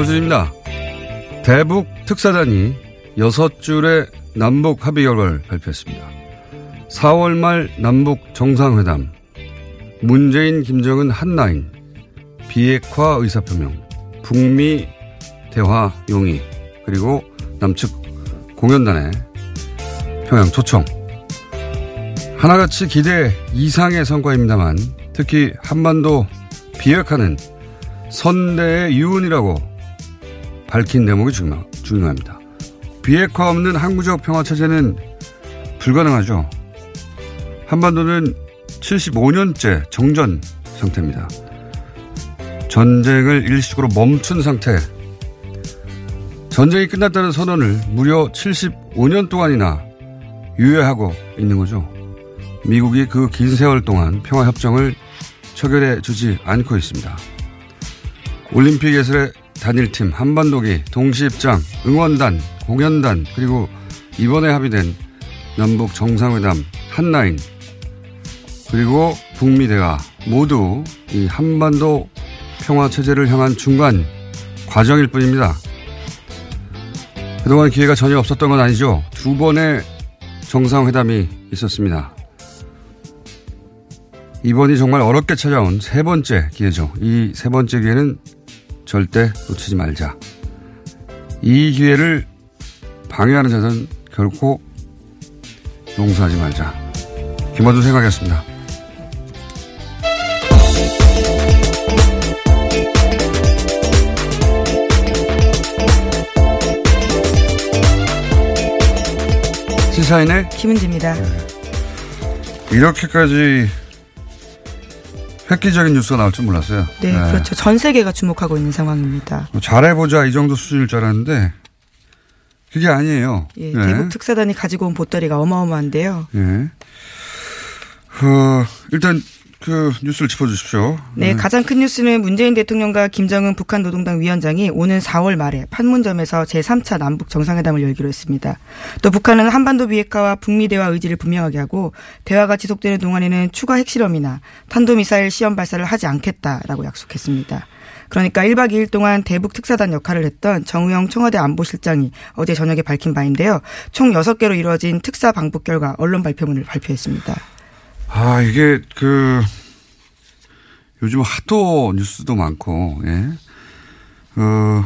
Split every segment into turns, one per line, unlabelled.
김호준입니다. 대북 특사단이 여섯 줄의 남북 합의 결과를 발표했습니다. 4월 말 남북 정상회담, 문재인, 김정은 한라인, 비핵화 의사표명, 북미 대화 용의, 그리고 남측 공연단의 평양 초청. 하나같이 기대 이상의 성과입니다만 특히 한반도 비핵화는 선대의 유언이라고 밝힌 대목이 중요, 중요합니다. 비핵화 없는 항구적 평화 체제는 불가능하죠. 한반도는 75년째 정전 상태입니다. 전쟁을 일시적으로 멈춘 상태. 전쟁이 끝났다는 선언을 무려 75년 동안이나 유예하고 있는 거죠. 미국이 그 긴 세월 동안 평화협정을 처결해 주지 않고 있습니다. 올림픽 예술의 단일팀, 한반도기, 동시입장, 응원단, 공연단, 그리고 이번에 합의된 남북 정상회담, 한라인, 그리고 북미 대화 모두 이 한반도 평화 체제를 향한 중간 과정일 뿐입니다. 그동안 기회가 전혀 없었던 건 아니죠. 두 번의 정상회담이 있었습니다. 이번이 정말 어렵게 찾아온 세 번째 기회죠. 이 세 번째 기회는 절대 놓치지 말자. 이 기회를 방해하는 자는 결코 용서하지 말자. 김원준 생각이었습니다. 시사인의
김은지입니다.
이렇게까지 획기적인 뉴스가 나올 줄 몰랐어요.
네, 그렇죠. 전 세계가 주목하고 있는 상황입니다.
뭐 잘해보자 이 정도 수준일 줄 알았는데 그게 아니에요.
예,
네.
대북 특사단이 가지고 온 보따리가 어마어마한데요.
예. 어, 일단 그 뉴스를 짚어주십시오.
네, 가장 큰 뉴스는 문재인 대통령과 김정은 북한 노동당 위원장이 오는 4월 말에 판문점에서 제3차 남북 정상회담을 열기로 했습니다. 또 북한은 한반도 비핵화와 북미 대화 의지를 분명하게 하고 대화가 지속되는 동안에는 추가 핵실험이나 탄도미사일 시험 발사를 하지 않겠다라고 약속했습니다. 그러니까 1박 2일 동안 대북 특사단 역할을 했던 정우영 청와대 안보실장이 어제 저녁에 밝힌 바인데요. 총 6개로 이루어진 특사 방북 결과 언론 발표문을 발표했습니다.
아, 이게 그 요즘 하도 뉴스도 많고, 예. 어,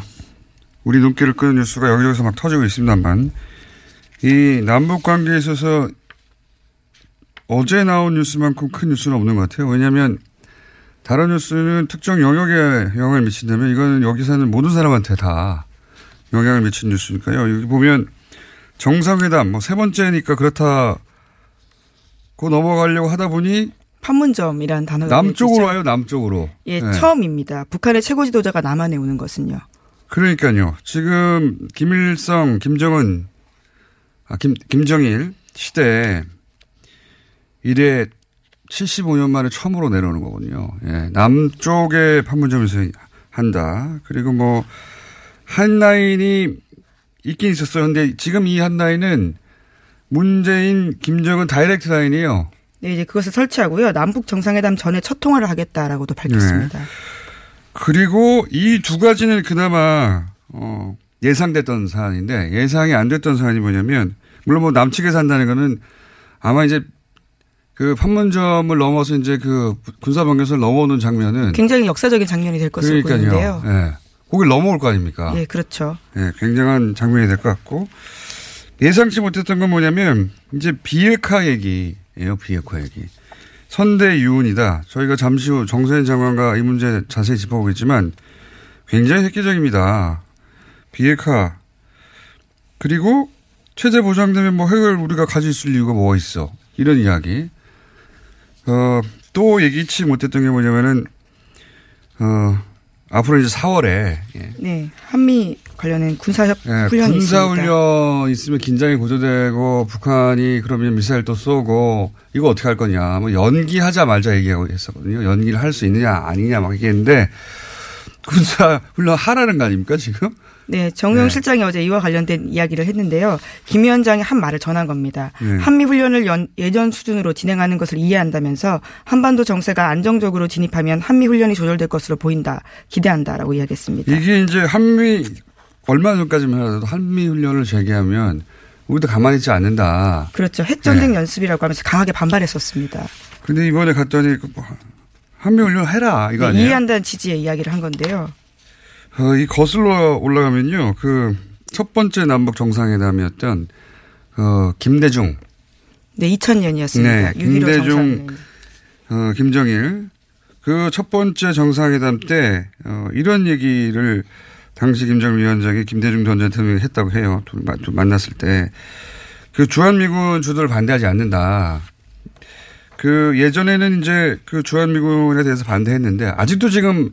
우리 눈길을 끄는 뉴스가 여기저기서 막 터지고 있습니다만, 이 남북 관계에 있어서 어제 나온 뉴스만큼 큰 뉴스는 없는 것 같아요. 왜냐하면 다른 뉴스는 특정 영역에 영향을 미친다면 이거는 여기 사는 모든 사람한테 다 영향을 미친 뉴스니까요. 여기 보면 정상회담 뭐 세 번째니까 그렇다. 고 넘어가려고 하다 보니
판문점이라는 단어가
남쪽으로
되죠.
와요, 남쪽으로.
예,
네.
처음입니다. 북한의 최고 지도자가 남한에 오는 것은요.
그러니까요. 지금 김일성, 김정은, 아, 김, 김정일 시대에 이래 75년 만에 처음으로 내려오는 거거든요. 예. 남쪽에 판문점에서 한다. 그리고 뭐, 한라인이 있긴 있었어요. 근데 지금 이 한라인은 문재인, 김정은 다이렉트 라인이에요.
네, 이제 그것을 설치하고요. 남북 정상회담 전에 첫 통화를 하겠다라고도 밝혔습니다.
네. 그리고 이 두 가지는 그나마 어, 예상됐던 사안인데 예상이 안 됐던 사안이 뭐냐면 물론 뭐 남측에서 한다는 거는 아마 이제 그 판문점을 넘어서 이제 그 군사병력을 넘어오는 장면은
굉장히 역사적인 장면이 될 것으로
그러니까요.
보이는데요.
예. 거길 넘어올 거 아닙니까?
예, 그렇죠.
예, 굉장한 장면이 될 것 같고 예상치 못했던 건 뭐냐면 이제 비핵화 얘기 예요. 비핵화 얘기. 선대 유운이다. 저희가 잠시 후 정세현 장관과 이 문제 자세히 짚어보겠지만 굉장히 획기적입니다. 비핵화 그리고 체제 보장되면 뭐 핵을 우리가 가질 수 있을 이유가 뭐가 있어. 이런 이야기. 어, 또 예기치 못했던 게 뭐냐면은 어, 앞으로 이제 4월에 예.
네, 한미 관련된 군사협
예,
훈련이
군사 훈련 있으면 긴장이 고조되고 북한이 그러면 미사일 또 쏘고 이거 어떻게 할 거냐 뭐 연기하자 말자 얘기하고 했었거든요. 연기를 할 수 있느냐 아니냐 막 얘기했는데 군사 훈련 하라는 거 아닙니까 지금?
네, 정우영
네.
실장이 어제 이와 관련된 이야기를 했는데요. 김 위원장이 한 말을 전한 겁니다.
네.
한미 훈련을 연- 예전 수준으로 진행하는 것을 이해한다면서 한반도 정세가 안정적으로 진입하면 한미 훈련이 조절될 것으로 보인다, 기대한다라고 이야기했습니다.
이게 이제 한미 얼마 전까지만 하더라도 한미 훈련을 재개하면 우리도 가만히 있지 않는다.
그렇죠. 핵전쟁
네.
연습이라고 하면서 강하게 반발했었습니다.
근데 이번에 갔더니 그뭐 한미 훈련 해라 이거
네,
아니에요?
이해한다는 취지의 이야기를 한 건데요.
어, 이 거슬러 올라가면요. 그 첫 번째 남북 정상회담이었던 어, 김대중,
네, 2000년이었습니다.
네,
6.15
김대중. 어, 김정일 그 첫 번째 정상회담 때 어, 이런 얘기를 당시 김정일 위원장이 김대중 전 대통령이 했다고 해요. 둘 만났을 때. 그 주한미군 주도를 반대하지 않는다. 그 예전에는 이제 그 주한미군에 대해서 반대했는데 아직도 지금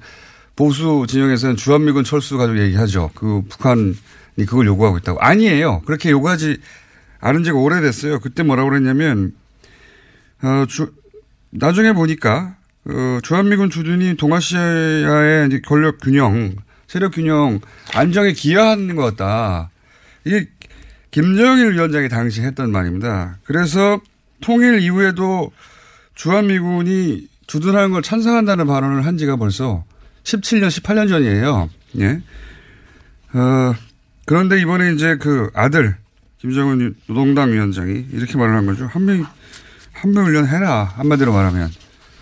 보수 진영에서는 주한미군 철수 가지고 얘기하죠. 그 북한이 그걸 요구하고 있다고. 아니에요. 그렇게 요구하지 않은 지가 오래됐어요. 그때 뭐라고 그랬냐면, 어, 주, 나중에 보니까, 어, 주한미군 주둔이 동아시아의 권력 균형, 세력 균형, 안정에 기여하는 것 같다. 이게 김정일 위원장이 당시 했던 말입니다. 그래서 통일 이후에도 주한미군이 주둔하는 걸 찬성한다는 발언을 한 지가 벌써 17년, 18년 전이에요. 예. 어, 그런데 이번에 이제 그 아들, 김정은 노동당 위원장이 이렇게 말을 한 거죠. 한미, 한미훈련 해라. 한마디로 말하면.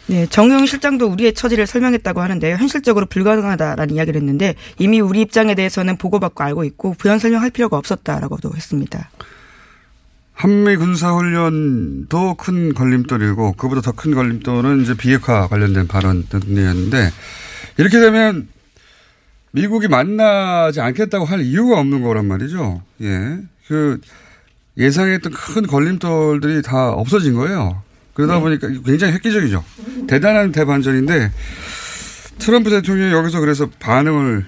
네, 정우영 실장도 우리의 처지를 설명했다고 하는데요. 현실적으로 불가능하다라는 이야기를 했는데 이미 우리 입장에 대해서는 보고받고 알고 있고 부연 설명할 필요가 없었다라고도 했습니다.
한미 군사훈련도 큰 걸림돌이고 그보다 더 큰 걸림돌은 이제 비핵화 관련된 발언 등이었는데 이렇게 되면 미국이 만나지 않겠다고 할 이유가 없는 거란 말이죠. 예. 그 예상했던 큰 걸림돌들이 다 없어진 거예요. 그러다 보니까 굉장히 획기적이죠. 대단한 대반전인데 트럼프 대통령이 여기서 그래서 반응을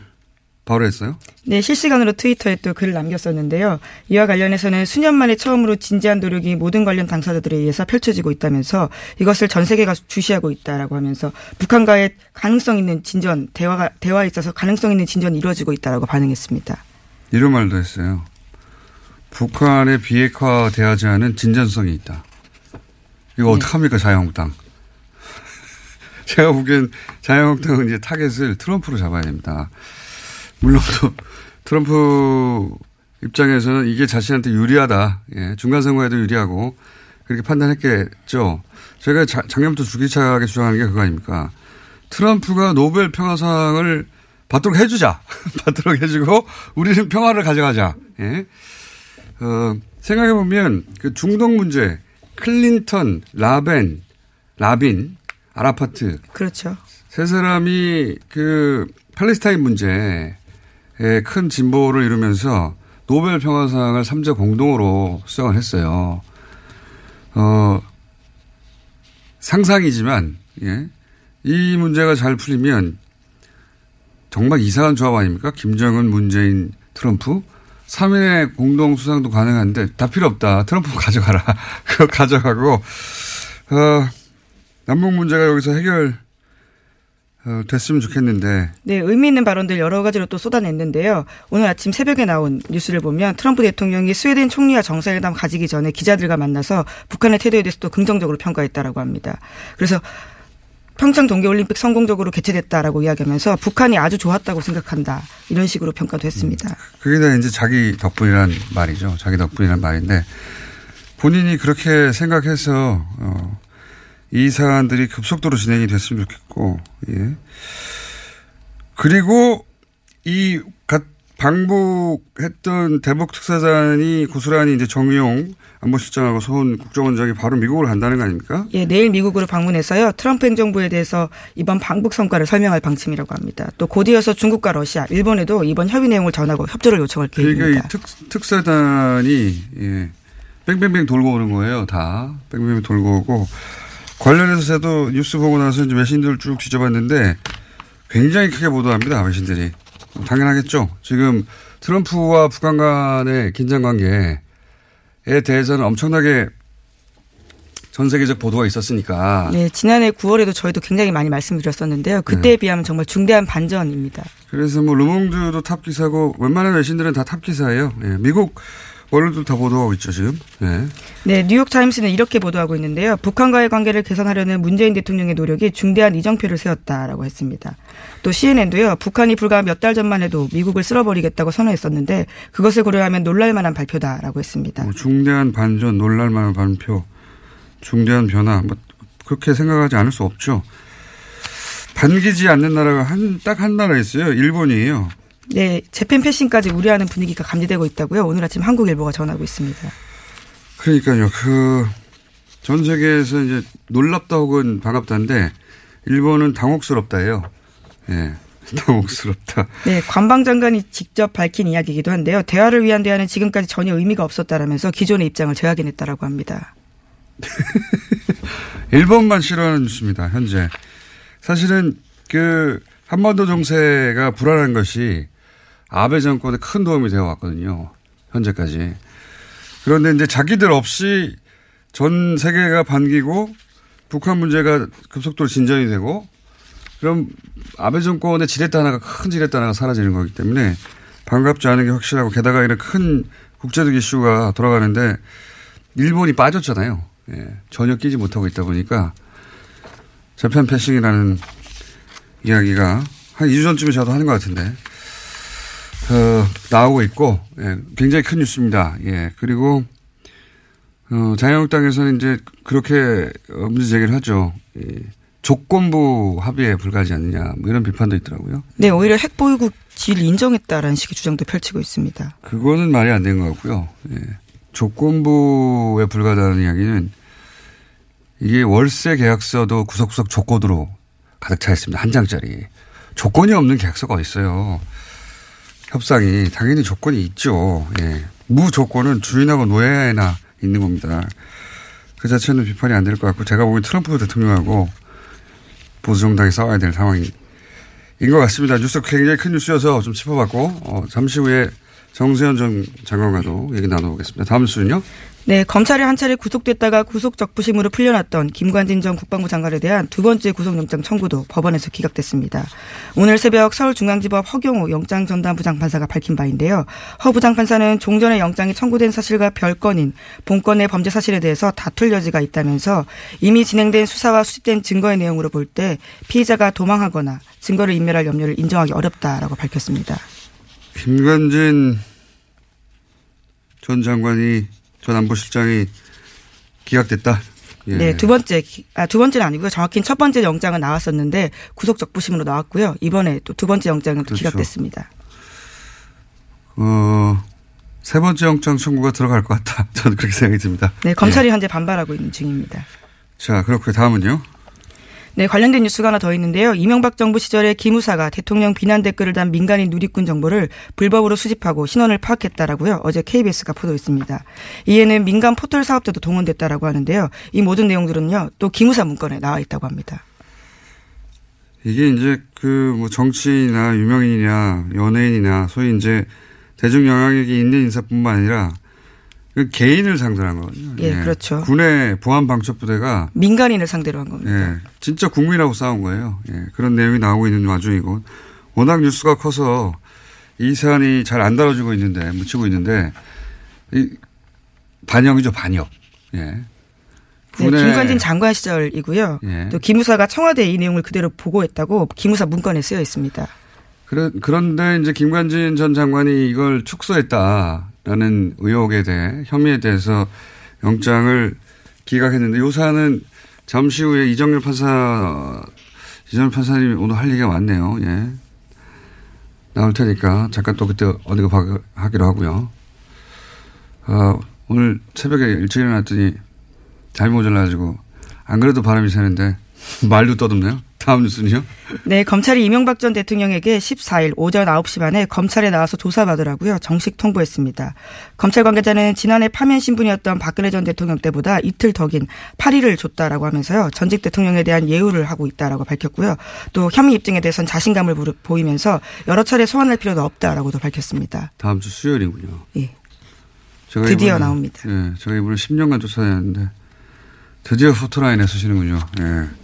바로 했어요.
네, 실시간으로 트위터에 또 글을 남겼었는데요. 이와 관련해서는 수년 만에 처음으로 진지한 노력이 모든 관련 당사자들에 의해서 펼쳐지고 있다면서 이것을 전 세계가 주시하고 있다라고 하면서 북한과의 가능성 있는 진전, 대화가, 대화에 있어서 가능성 있는 진전이 이루어지고 있다라고 반응했습니다.
이런 말도 했어요. 북한의 비핵화되지 않은 진정성이 있다. 이거 어떡합니까, 자유한국당. 제가 보기엔 자유한국당은 이제 타겟을 트럼프로 잡아야 됩니다. 물론 또 트럼프 입장에서는 이게 자신한테 유리하다. 예, 중간 선거에도 유리하고 그렇게 판단했겠죠. 제가 자- 작년부터 주기차게 주장하는 게 그거 아닙니까. 트럼프가 노벨 평화상을 받도록 해주자. 받도록 해주고 우리는 평화를 가져가자. 예. 어, 생각해보면 그 중동 문제, 클린턴, 라벤, 라빈, 아라파트
그렇죠.
세 사람이 그 팔레스타인 문제에 큰 진보를 이루면서 노벨 평화상을 삼자 공동으로 수상을 했어요. 어, 상상이지만, 예. 이 문제가 잘 풀리면 정말 이상한 조합 아닙니까? 김정은, 문재인, 트럼프. 3인의 공동 수상도 가능한데 다 필요 없다. 트럼프 가져가라. 그거 가져가고, 어, 남북 문제가 여기서 해결, 어, 됐으면 좋겠는데.
네, 의미 있는 발언들 여러 가지로 또 쏟아냈는데요. 오늘 아침 새벽에 나온 뉴스를 보면 트럼프 대통령이 스웨덴 총리와 정상회담 가지기 전에 기자들과 만나서 북한의 태도에 대해서 또 긍정적으로 평가했다라고 합니다. 그래서 평창 동계올림픽 성공적으로 개최됐다라고 이야기하면서 북한이 아주 좋았다고 생각한다. 이런 식으로 평가도 했습니다.
그게 다 이제 자기 덕분이란 말이죠. 자기 덕분이란 말인데 본인이 그렇게 생각해서 어, 이 사안들이 급속도로 진행이 됐으면 좋겠고 예. 그리고 이 갓- 방북했던 대북 특사단이 고스란히 이제 정용 안보실장하고 서훈 국정원장이 바로 미국을 간다는 거 아닙니까?
예, 내일 미국으로 방문해서요. 트럼프 행정부에 대해서 이번 방북 성과를 설명할 방침이라고 합니다. 또 곧이어서 중국과 러시아, 일본에도 이번 협의 내용을 전하고 협조를 요청할
그러니까
계획입니다.
이 특, 특사단이, 예, 뺑뺑뺑 돌고 오는 거예요, 다. 뺑뺑뺑 돌고 오고. 관련해서 저도 뉴스 보고 나서 이제 외신들 쭉 뒤져봤는데 굉장히 크게 보도합니다, 외신들이. 당연하겠죠. 지금 트럼프와 북한 간의 긴장 관계에 대해서는 엄청나게 전 세계적 보도가 있었으니까.
네, 지난해 9월에도 저희도 굉장히 많이 말씀드렸었는데요. 그때에 비하면 정말 중대한 반전입니다.
그래서 뭐 르몽드도 탑 기사고 웬만한 외신들은 다 탑 기사예요. 예, 미국 언론도 다 보도하고 있죠 지금. 예.
네, 뉴욕 타임스는 이렇게 보도하고 있는데요. 북한과의 관계를 개선하려는 문재인 대통령의 노력이 중대한 이정표를 세웠다라고 했습니다. 또 CNN도요. 북한이 불과 몇 달 전만 해도 미국을 쓸어버리겠다고 선언했었는데 그것을 고려하면 놀랄만한 발표다라고 했습니다.
뭐 중대한 반전, 놀랄만한 반표, 중대한 변화, 뭐 그렇게 생각하지 않을 수 없죠. 반기지 않는 나라가 한 딱 한 나라 있어요. 일본이에요.
네, 재팬 패싱까지 우려하는 분위기가 감지되고 있다고요. 오늘 아침 한국일보가 전하고 있습니다.
그러니까요. 그 전 세계에서 이제 놀랍다 혹은 반갑다인데 일본은 당혹스럽다예요. 예. 당혹스럽다.
네, 관방장관이 직접 밝힌 이야기이기도 한데요. 대화를 위한 대화는 지금까지 전혀 의미가 없었다라면서 기존의 입장을 재확인했다라고 합니다.
일본만 싫어하는 뉴스입니다. 현재. 사실은 그 한반도 정세가 불안한 것이 아베 정권에 큰 도움이 되어 왔거든요. 현재까지. 그런데 이제 자기들 없이 전 세계가 반기고 북한 문제가 급속도로 진전이 되고 그럼 아베 정권의 지렛대 하나가 큰 지렛대 하나가 사라지는 거기 때문에 반갑지 않은 게 확실하고 게다가 이런 큰 국제적 이슈가 돌아가는데 일본이 빠졌잖아요. 예, 전혀 끼지 못하고 있다 보니까 재팬 패싱이라는 이야기가 한 2주 전쯤에 저도 하는 것 같은데 어, 나오고 있고 예, 굉장히 큰 뉴스입니다. 예, 그리고 어, 자유한국당에서는 이제 그렇게 어, 문제 제기를 하죠. 예, 조건부 합의에 불과하지 않느냐 뭐 이런 비판도 있더라고요.
네, 오히려 핵보유국 지위를 인정했다라는 식의 주장도 펼치고 있습니다.
그거는 말이 안 되는 것 같고요. 예. 조건부에 불과하다는 이야기는 이게 월세 계약서도 구석구석 조건으로 가득 차 있습니다. 한 장짜리. 조건이 없는 계약서가 있어요. 협상이 당연히 조건이 있죠. 예. 무조건은 주인하고 노예나 있는 겁니다. 그 자체는 비판이 안 될 것 같고 제가 보기엔 트럼프 대통령하고 보수정당이 싸워야 될 상황인 것 같습니다. 뉴스 굉장히 큰 뉴스여서 좀 짚어봤고 어, 잠시 후에 정세현 전 장관과도 얘기 나눠보겠습니다. 다음 수는요?
네, 검찰이 한 차례 구속됐다가 구속 적부심으로 풀려났던 김관진 전 국방부 장관에 대한 두 번째 구속영장 청구도 법원에서 기각됐습니다. 오늘 새벽 서울중앙지법 허경호 영장 전담 부장판사가 밝힌 바인데요. 허 부장판사는 종전에 영장이 청구된 사실과 별건인 본건의 범죄 사실에 대해서 다툴 여지가 있다면서 이미 진행된 수사와 수집된 증거의 내용으로 볼 때 피의자가 도망하거나 증거를 인멸할 염려를 인정하기 어렵다라고 밝혔습니다.
김관진 전 장관이 전 안보실장이 기각됐다. 예.
네, 두 번째, 기- 아, 두 번째는 아니고요. 정확히는 첫 번째 영장은 나왔었는데 구속 적부심으로 나왔고요. 이번에 또 두 번째 영장은 또
그렇죠.
기각됐습니다.
어, 세 번째 영장 청구가 들어갈 것 같다. 저는 그렇게 생각이 듭니다.
네, 검찰이 현재 반발하고 있는 중입니다.
자, 그렇고요. 다음은요.
네, 관련된 뉴스가 하나 더 있는데요. 이명박 정부 시절에 기무사가 대통령 비난 댓글을 단 민간인 누리꾼 정보를 불법으로 수집하고 신원을 파악했다라고요. 어제 KBS가 보도했습니다. 이에는 민간 포털 사업자도 동원됐다라고 하는데요. 이 모든 내용들은요. 또 기무사 문건에 나와 있다고 합니다.
이게 이제 그 뭐 정치인이나 유명인이나 연예인이나 소위 이제 대중 영향력이 있는 인사뿐만 아니라 그 개인을 상대로 한 거거든요.
예, 그렇죠.
군의 보안 방첩 부대가
민간인을 상대로 한 겁니다.
예, 진짜 국민하고 싸운 거예요. 예, 그런 내용이 나오고 있는 와중이고 워낙 뉴스가 커서 이 사안이 잘 안 다뤄지고 있는데 묻히고 있는데 이 반역이죠 반역. 예.
네,
군의-
김관진 장관 시절이고요.
예.
또 기무사가 청와대에 이 내용을 그대로 보고했다고 기무사 문건에 쓰여 있습니다.
그런 그런데 이제 김관진 전 장관이 이걸 축소했다 라는 의혹에 대해 혐의에 대해서 영장을 기각했는데 요 사안은 잠시 후에 이정열 판사 이정열 판사님이 오늘 할 얘기가 많네요. 예. 나올 테니까 잠깐 또 그때 어디가 봐- 하기로 하고요. 어, 오늘 새벽에 일찍 일어났더니 잠이 모자라가지고 안 그래도 바람이 새는데 말도 떠듬네요. 다음 뉴스는요.
네, 검찰이 이명박 전 대통령에게 14일 오전 9시 반에 검찰에 나와서 조사받으라고요. 정식 통보했습니다. 검찰 관계자는 지난해 파면 신분이었던 박근혜 전 대통령 때보다 이틀 더긴 8일을 줬다라고 하면서요. 전직 대통령에 대한 예우를 하고 있다라고 밝혔고요. 또 혐의 입증에 대해선 자신감을 보이면서 여러 차례 소환할 필요도 없다라고도 밝혔습니다.
다음 주 수요일이군요.
예. 드디어
이번에-
나옵니다.
예, 제가 이번에 10년간 쫓아다녔는데 드디어 포토라인에 서시는군요. 예.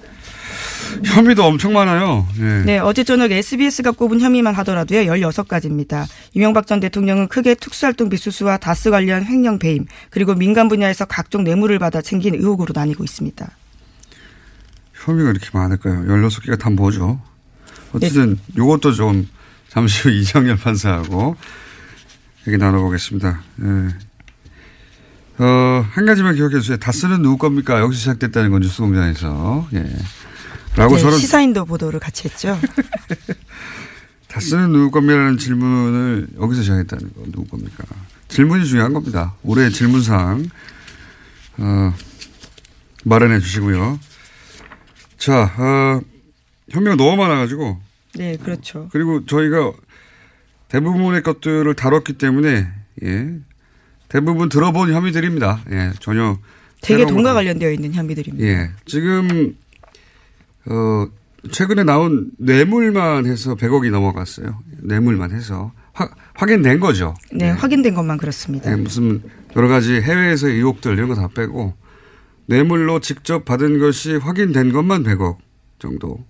혐의도 엄청 많아요. 예.
네, 어제 저녁 SBS가 꼽은 혐의만 하더라도요, 16가지입니다. 이명박 전 대통령은 크게 특수활동 비수수와 다스 관련 횡령 배임, 그리고 민간 분야에서 각종 뇌물을 받아 챙긴 의혹으로 나뉘고 있습니다.
혐의가 이렇게 많을까요? 16개가 다 뭐죠? 어쨌든 요것도 좀 잠시 후 이정열 판사하고 얘기 나눠보겠습니다. 예. 어, 한 가지만 기억해 주세요. 다스는 누구 겁니까? 여기서 시작됐다는 건 뉴스공장에서. 예. 라고
네,
저는
시사인도 보도를 같이 했죠.
다스는 누구 겁니까라는 질문을 여기서 시작했다는 거 누구 겁니까? 질문이 중요한 겁니다. 올해 질문사항 어, 마련해 주시고요. 자, 어, 혐의가 너무 많아가지고
네, 그렇죠.
그리고 저희가 대부분의 것들을 다뤘기 때문에 예, 대부분 들어본 혐의들입니다. 예, 전혀
되게 돈과
거-
관련되어 있는 혐의들입니다.
예, 지금 어 최근에 나온 뇌물만 해서 100억이 넘어갔어요. 뇌물만 해서 확 확인된 거죠.
네, 확인된 것만 그렇습니다.
예, 무슨 여러 가지 해외에서 의혹들 이런 거 다 빼고 뇌물로 직접 받은 것이 확인된 것만 100억 정도입니다.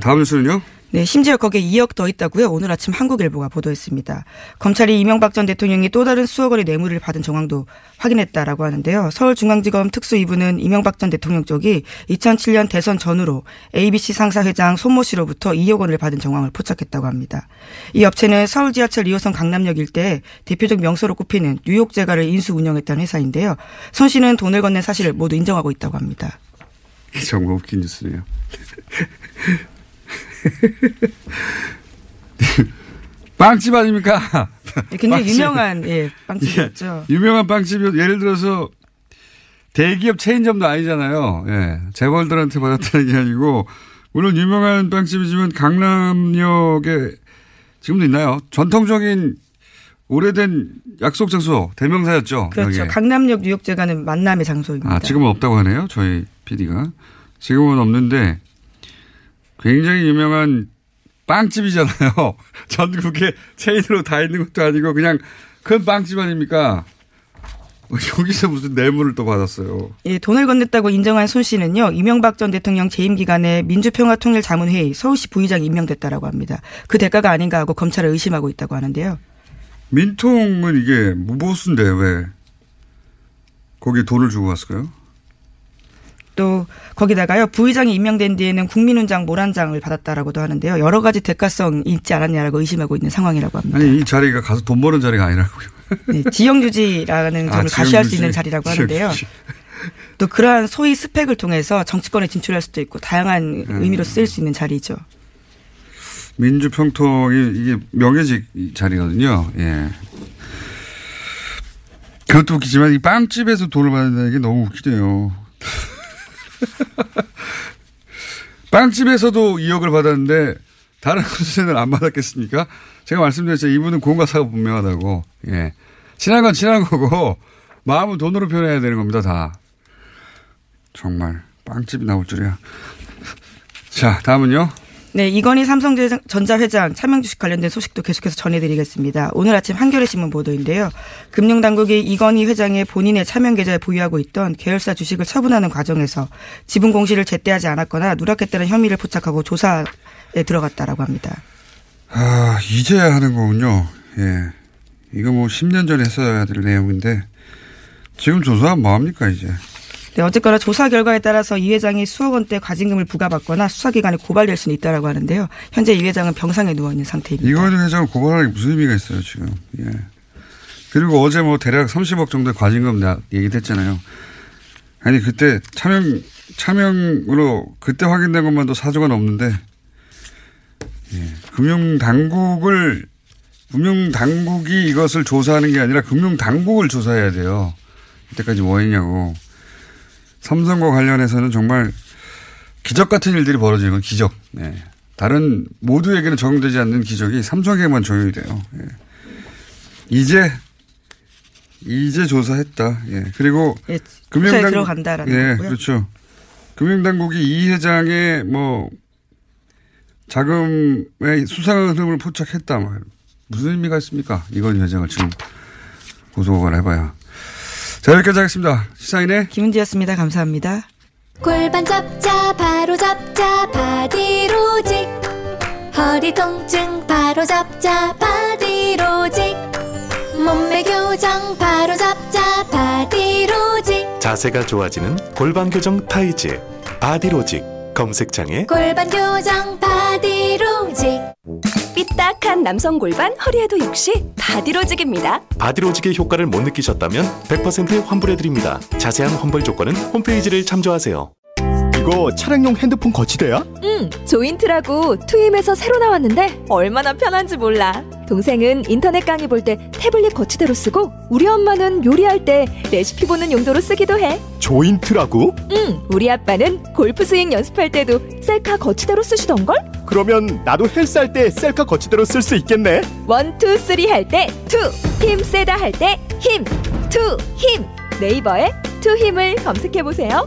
다음 뉴스는요?
네, 심지어 거기에 2억 더 있다고요. 오늘 아침 한국일보가 보도했습니다. 검찰이 이명박 전 대통령이 또 다른 수억 원의 뇌물을 받은 정황도 확인했다라고 하는데요. 서울중앙지검 특수 2부는 이명박 전 대통령 쪽이 2007년 대선 전후로 ABC 상사 회장 손모 씨로부터 2억 원을 받은 정황을 포착했다고 합니다. 이 업체는 서울 지하철 2호선 강남역 일대에 대표적 명소로 꼽히는 뉴욕 제가를 인수 운영했다는 회사인데요. 손 씨는 돈을 건넨 사실을 모두 인정하고 있다고 합니다.
정말 웃긴 뉴스네요. 빵집 아닙니까?
굉장히
빵집.
유명한 예, 빵집이었죠.
유명한 빵집이 예를 들어서 대기업 체인점도 아니잖아요. 예. 재벌들한테 받았다는 게 아니고 물론 유명한 빵집이지만 강남역에 지금도 있나요? 전통적인 오래된 약속 장소 대명사였죠.
그렇죠.
여기에.
강남역 뉴욕제 가는 만남의 장소입니다.
아, 지금은 없다고 하네요. 저희 PD가. 지금은 없는데 굉장히 유명한 빵집이잖아요. 전국에 체인으로 다 있는 것도 아니고 그냥 큰 빵집 아닙니까? 여기서 무슨 뇌물을 또 받았어요.
예, 돈을 건넸다고 인정한 손 씨는요. 이명박 전 대통령 재임 기간에 민주평화통일자문회의 서울시 부의장이 임명됐다라고 합니다. 그 대가가 아닌가 하고 검찰을 의심하고 있다고 하는데요.
민통은 이게 무보수인데 왜 거기에 돈을 주고 갔을까요?
또 거기다가요 부의장이 임명된 뒤에는 국민훈장 모란장을 받았다라고도 하는데요. 여러 가지 대가성이 있지 않았냐라고 의심하고 있는 상황이라고 합니다.
아니 이 자리가 가서 돈 버는 자리가 아니라고요.
네, 지형유지라는 점을
아,
가시할 수. 있는 자리라고 하는데요. 또 그러한 소위 스펙을 통해서 정치권에 진출할 수도 있고 다양한
음.
의미로 쓰일 수 있는 자리죠.
민주평통이 이게 명예직 자리거든요. 예. 그것도 웃기지만 이 빵집에서 돈을 받는다는 게 너무 웃기네요. 빵집에서도 2억을 받았는데 다른 곳에는 안 받았겠습니까? 제가 말씀드렸죠. 이분은 공과사가 분명하다고. 예. 친한 건 친한 거고 마음은 돈으로 표현해야 되는 겁니다. 다. 정말 빵집이 나올 줄이야. 자, 다음은요.
네, 이건희 삼성전자 회장 차명 주식 관련된 소식도 계속해서 전해드리겠습니다. 오늘 아침 한겨레 신문 보도인데요. 금융 당국이 이건희 회장의 본인의 차명 계좌에 보유하고 있던 계열사 주식을 처분하는 과정에서 지분 공시를 제때하지 않았거나 누락했다는 혐의를 포착하고 조사에 들어갔다라고 합니다.
아, 이제야 하는 거군요. 예. 이거 뭐 10년 전에 했어야 될 내용인데 지금 조사하면 뭐합니까 이제.
네, 어쨌거나 조사 결과에 따라서 이 회장이 수억 원대 과징금을 부과받거나 수사기관에 고발될 수는 있다라고 하는데요. 현재 이 회장은 병상에 누워 있는 상태입니다.
이거는 회장을 고발하기 무슨 의미가 있어요 지금. 예. 그리고 어제 뭐 대략 30억 정도의 과징금 얘기됐잖아요. 아니 그때 차명 차명으로 그때 확인된 것만도 사조가 넘는데 예. 금융 당국을 금융 당국이 이것을 조사하는 게 아니라 금융 당국을 조사해야 돼요. 이때까지 뭐 했냐고. 삼성과 관련해서는 정말 기적 같은 일들이 벌어지는 건 기적. 네. 다른 모두에게는 적용되지 않는 기적이 삼성에게만 적용이 돼요. 예. 이제 이제 조사했다. 예. 그리고
예, 금융당 들어간다라는
예,
거고요.
그렇죠. 금융당국이 이 회장의 뭐 자금의 수상한 흐름을 포착했다. 뭐 무슨 의미가 있습니까? 이건 회장을 지금 고소고발 해봐야. 자, 여기까지 하겠습니다. 시사인의
김은지였습니다. 감사합니다.
골반 잡자 바로 잡자 바디로직 허리 통증 바로 잡자 바디로직 몸매 교정 바로 잡자 바디로직
자세가 좋아지는 골반 교정 타이즈 바디로직 검색창에
골반 교정 바디로직
삐딱한 남성 골반 허리에도 역시 바디로직입니다.
바디로직의 효과를 못 느끼셨다면 100% 환불해드립니다. 자세한 환불 조건은 홈페이지를 참조하세요.
이거 차량용 핸드폰 거치대야?
응, 조인트라고 투힘에서 새로 나왔는데 얼마나 편한지 몰라. 동생은 인터넷 강의 볼 때 태블릿 거치대로 쓰고 우리 엄마는 요리할 때 레시피 보는 용도로 쓰기도 해.
조인트라고?
응, 우리 아빠는 골프 스윙 연습할 때도 셀카 거치대로 쓰시던걸?
그러면 나도 헬스 할 때 셀카 거치대로 쓸 수 있겠네.
one, two, three 할 때 two, 힘 세다 할 때 힘, 투, 힘. 네이버에 투 힘을 검색해 보세요.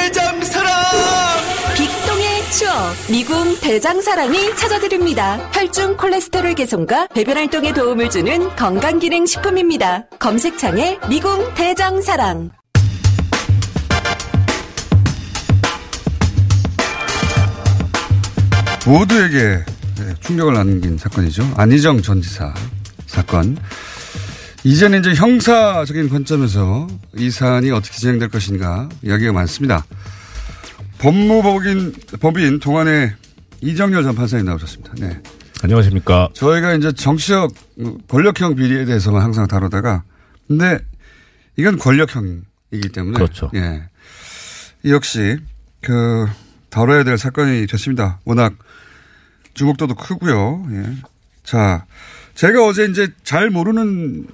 추억 미궁 대장사랑이 찾아드립니다. 혈중 콜레스테롤 개선과 배변 활동에 도움을 주는 건강기능 식품입니다. 검색창에 미궁 대장사랑.
모두에게 네, 충격을 남긴 사건이죠. 안희정 전 지사 사건. 이제는 이제 형사적인 관점에서 이 사안이 어떻게 진행될 것인가 이야기가 많습니다. 법무법인 법인 동안의 이정열 전 판사님 나오셨습니다. 네.
안녕하십니까.
저희가 이제 정치적 권력형 비리에 대해서만 항상 다루다가 근데 이건 권력형이기 때문에
그렇죠.
예. 역시 그 다뤄야 될 사건이 됐습니다. 워낙 주목도도 크고요. 예. 자, 제가 어제 이제 잘 모르는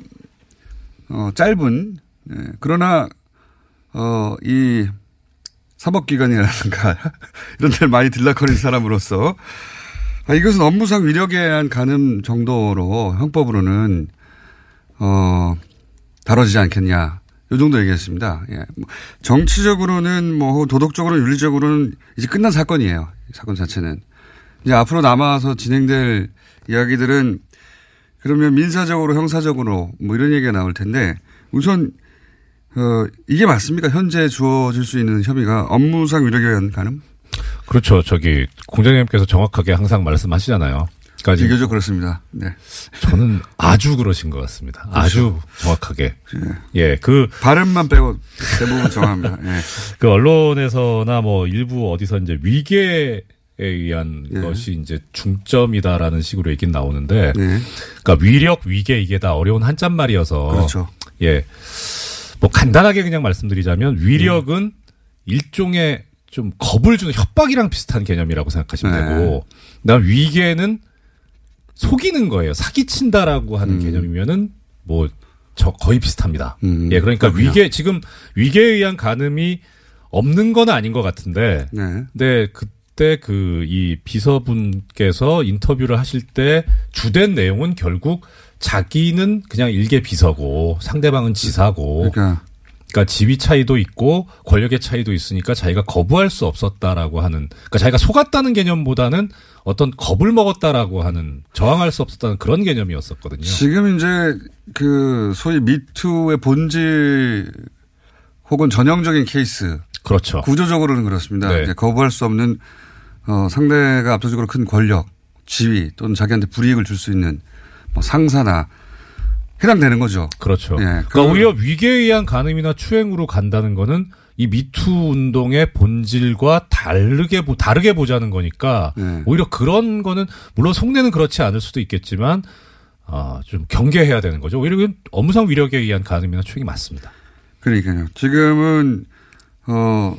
어, 짧은 예. 그러나 어, 이 사법기관이라든가 이런 데를 많이 들락거리는 사람으로서 아, 이것은 업무상 위력에 의한 가늠 정도로 형법으로는 어, 다뤄지지 않겠냐. 요 정도 얘기했습니다. 예. 정치적으로는 뭐 도덕적으로 윤리적으로는 이제 끝난 사건이에요. 사건 자체는. 이제 앞으로 남아서 진행될 이야기들은 그러면 민사적으로 형사적으로 뭐 이런 얘기가 나올 텐데 우선 어, 이게 맞습니까? 현재 주어질 수 있는 혐의가 업무상 위력에 의한 가늠?
그렇죠. 저기 공장장님께서 정확하게 항상 말씀하시잖아요. 그러니까
비교적 그렇습니다. 네.
저는 아주 그러신 것 같습니다. 아주 정확하게. 예, 그
발음만 빼고 대부분 정합니다. 예.
그 언론에서나 뭐 일부 어디서 이제 위계에 의한
예.
것이 이제 중점이다라는 식으로 얘기는 나오는데,
예.
그러니까 위력, 위계 이게 다 어려운 한자말이어서,
그렇죠.
예, 뭐 간단하게 그냥 말씀드리자면 위력은 일종의 좀 겁을 주는 협박이랑 비슷한 개념이라고 생각하시면
네.
되고, 그다음 위계는 속이는 거예요. 사기친다라고 하는
음.
개념이면은 뭐 저 거의 비슷합니다. 예, 그러니까
그렇군요.
위계 지금 위계에 의한 간음이 없는 건 아닌 것 같은데,
네.
근데 그때 그 이 비서분께서 인터뷰를 하실 때 주된 내용은 결국 자기는 그냥 일개 비서고 상대방은 지사고
그러니까
그러니까 지위 차이도 있고 권력의 차이도 있으니까 자기가 거부할 수 없었다라고 하는 그러니까 자기가 속았다는 개념보다는 어떤 겁을 먹었다라고 하는 저항할 수 없었다는 그런 개념이었었거든요.
지금 이제 그 소위 미투의 본질 혹은 전형적인 케이스.
그렇죠.
구조적으로는 그렇습니다.
네.
이제 거부할 수 없는 어, 상대가 압도적으로 큰 권력, 지위 또는 자기한테 불이익을 줄 수 있는 뭐 상사나 해당되는 거죠.
그렇죠.
예.
그러니까 오히려 위계에 의한 간음이나 추행으로 간다는 거는 이 미투 운동의 본질과 다르게 보, 다르게 보자는 거니까
네.
오히려 그런 거는 물론 속내는 그렇지 않을 수도 있겠지만 아, 좀 경계해야 되는 거죠. 오히려 업무상 위력에 의한 간음이나 추행이 맞습니다.
그러니까요. 지금은 어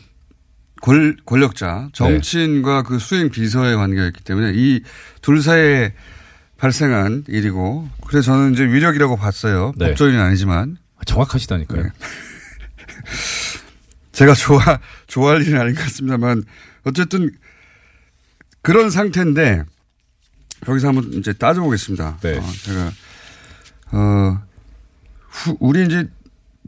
권, 권력자 정치인과 그 수행 비서의 관계였기 때문에 이 둘 사이에 발생한 일이고 그래서 저는 이제 위력이라고 봤어요.
네.
법조인은 아니지만
정확하시다니까요.
네. 제가 좋아 좋아할 일은 아닌 것 같습니다만 어쨌든 그런 상태인데 여기서 한번 이제 따져보겠습니다.
네.
어, 제가 어 후, 우리 이제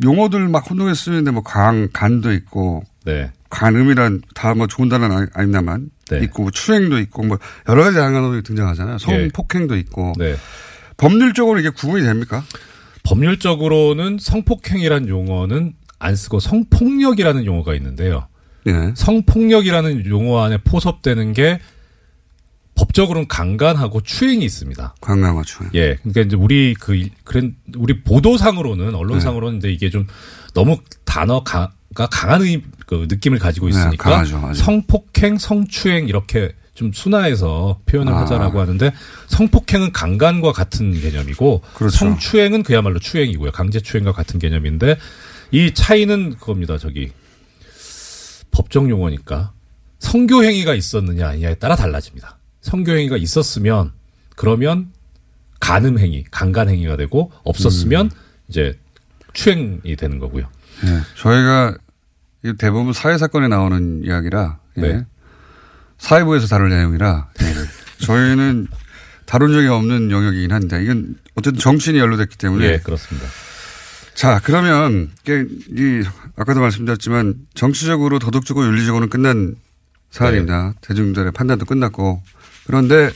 용어들 막 혼동해 쓰는데 뭐 강, 간도 있고
네.
간음이란 다뭐 좋은 단어는 아니- 아닙니다만
네.
있고 뭐 추행도 있고 뭐 여러 가지 언어가 등장하잖아요.
예.
성폭행도 있고
네.
법률적으로 이게 구분이 됩니까?
법률적으로는 성폭행이라는 용어는 안 쓰고 성폭력이라는 용어가 있는데요.
네.
성폭력이라는 용어 안에 포섭되는 게 법적으로는 강간하고 추행이 있습니다.
강간과 추행.
예. 그러니까 이제 우리 그, 일- 그런, 우리 보도상으로는, 언론상으로는 이제 이게 좀 너무 단어가 강한 의, 그 느낌을 가지고
네,
있으니까
아주.
성폭행, 성추행 이렇게 좀 순화해서 표현을
아.
하자라고 하는데 성폭행은 강간과 같은 개념이고
그렇죠.
성추행은 그야말로 추행이고요. 강제추행과 같은 개념인데 이 차이는 그겁니다. 저기 법정 용어니까 성교행위가 있었느냐 아니냐에 따라 달라집니다. 성교행위가 있었으면 그러면 간음행위, 강간행위가 되고 없었으면
음.
이제 추행이 되는 거고요.
예. 저희가 이 대부분 사회 사건에 나오는 이야기라 예.
네.
사회부에서 다룰 내용이라 예. 저희는 다룬 적이 없는 영역이긴 한데 이건 어쨌든 정치인이 연루됐기 때문에
예, 그렇습니다.
자 그러면 이 아까도 말씀드렸지만 정치적으로 도덕적으로 윤리적으로는 끝난 사안입니다.
네.
대중들의 판단도 끝났고 그런데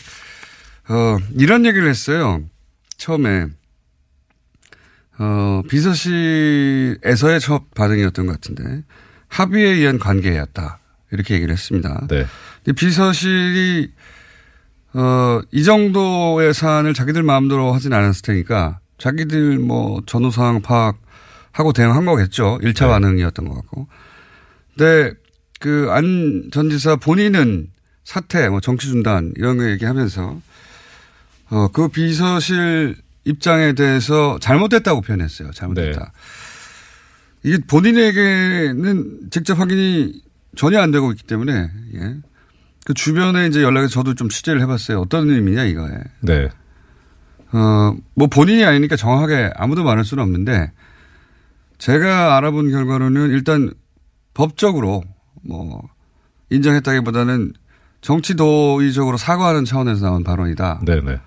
어 이런 얘기를 했어요. 처음에 어, 비서실에서의 첫 반응이었던 것 같은데 합의에 의한 관계였다. 이렇게 얘기를 했습니다.
네.
근데 비서실이 어, 이 정도의 사안을 자기들 마음대로 하진 않았을 테니까 자기들 뭐 전후 상황 파악하고 대응한 거겠죠. 1차 반응이었던 것 같고. 근데 그 안 전 지사 본인은 사퇴, 뭐 정치 중단 이런 거 얘기하면서 어, 그 비서실 입장에 대해서 잘못됐다고 표현했어요. 잘못됐다. 이게 본인에게는 직접 확인이 전혀 안 되고 있기 때문에, 예. 그 주변에 이제 연락해서 저도 좀 취재를 해봤어요. 어떤 의미냐, 이거에.
네.
어, 뭐 본인이 아니니까 정확하게 아무도 말할 수는 없는데, 제가 알아본 결과로는 일단 법적으로 뭐, 인정했다기보다는 정치 도의적으로 사과하는 차원에서 나온 발언이다.
네네.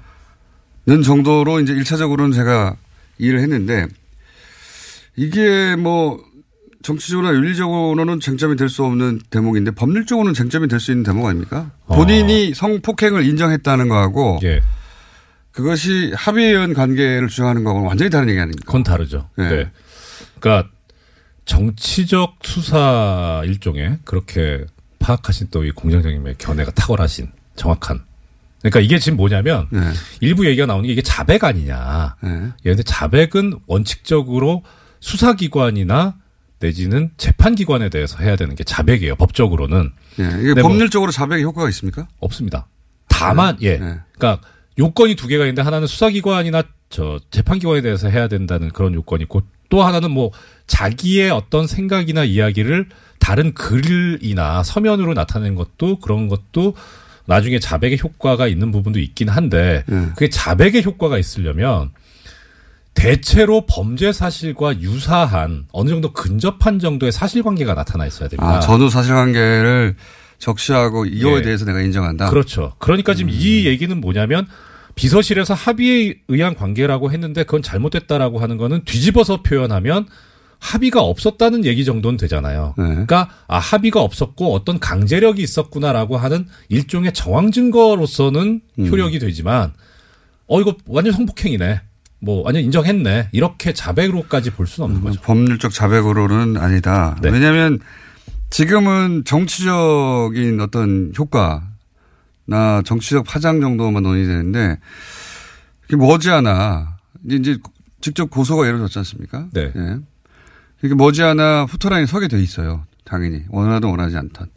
는 정도로 이제 1차적으로는 제가 일을 했는데 이게 뭐 정치적으로나 윤리적으로는 쟁점이 될 수 없는 대목인데 법률적으로는 쟁점이 될 수 있는 대목 아닙니까? 본인이 성폭행을 인정했다는 거하고
예.
그것이 합의에 의한 관계를 주장하는 거하고는 완전히 다른 얘기 아닙니까?
그건 다르죠.
네.
네. 그러니까 정치적 수사 일종의 그렇게 파악하신 또 이 공장장님의 견해가 탁월하신 정확한 그러니까 이게 지금 뭐냐면
네.
일부 얘기가 나오는 게 이게 자백 아니냐. 예, 근데 자백은 원칙적으로 수사기관이나 내지는 재판기관에 대해서 해야 되는 게 자백이에요. 법적으로는.
예, 이게
뭐
법률적으로 자백의 효과가 있습니까?
없습니다. 다만 예, 그러니까 요건이 두 개가 있는데 하나는 수사기관이나 저 재판기관에 대해서 해야 된다는 그런 요건이 있고 또 하나는 뭐 자기의 어떤 생각이나 이야기를 다른 글이나 서면으로 나타낸 것도 그런 것도 나중에 자백의 효과가 있는 부분도 있긴 한데 그게 자백의 효과가 있으려면 대체로 범죄 사실과 유사한 어느 정도 근접한 정도의 사실관계가 나타나 있어야 됩니다.
아, 전후 사실관계를 적시하고 이거에
예.
대해서 내가 인정한다.
그렇죠. 그러니까 지금 이 얘기는 뭐냐면 비서실에서 합의에 의한 관계라고 했는데 그건 잘못됐다라고 하는 거는 뒤집어서 표현하면 합의가 없었다는 얘기 정도는 되잖아요. 그러니까 아 합의가 없었고 어떤 강제력이 있었구나라고 하는 일종의 정황 증거로서는 효력이 되지만 어 이거 완전 성폭행이네. 뭐 완전 인정했네. 이렇게 자백으로까지 볼 수는 없는 거죠.
법률적 자백으로는 아니다.
네.
왜냐하면 지금은 정치적인 어떤 효과나 정치적 파장 정도만 논의되는데 그게 머지않아 이제- 이제 직접 고소가 이루어졌지 않습니까?
네.
예. 이게 머지않아 후터라인이 서게 돼 있어요. 당연히 원하든 원하지 않던.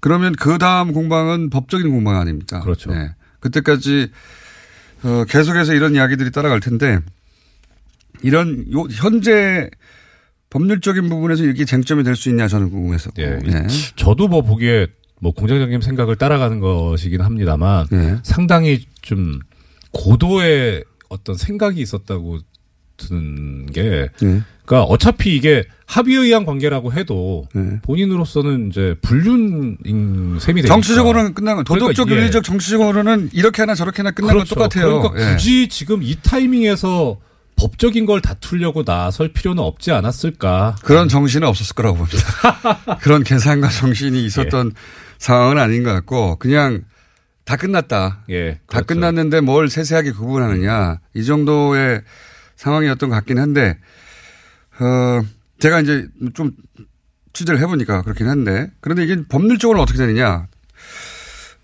그러면 그 다음 공방은 법적인 공방 아닙니까?
그렇죠.
예. 그때까지 어, 계속해서 이런 이야기들이 따라갈 텐데 이런 요 현재 법률적인 부분에서 이게 쟁점이 될 수 있냐 저는 궁금했었고.
예.
예.
저도 뭐 보기에 뭐 공장장님 생각을 따라가는 것이긴 합니다만
예.
상당히 좀 고도의 어떤 생각이 있었다고 드는 게
예.
그러니까 어차피 이게 합의에 의한 관계라고 해도
예.
본인으로서는 이제 불륜인 셈이 되니까
정치적으로는 끝난 거. 도덕적,
그러니까, 예.
윤리적, 정치적으로는 이렇게 하나 저렇게 하나 끝난
그렇죠.
건 똑같아요.
그러니까
예.
굳이 지금 이 타이밍에서 법적인 걸 다투려고 나설 필요는 없지 않았을까.
그런 정신은 없었을 거라고 봅니다. 그런 계산과 정신이 있었던 상황은 아닌 것 같고 그냥 다 끝났다.
예.
다
그렇죠.
끝났는데 뭘 세세하게 구분하느냐 이 정도의 상황이었던 것 같긴 한데 어 제가 이제 좀 취재를 해보니까 그렇긴 한데 그런데 이게 법률적으로 어떻게 되느냐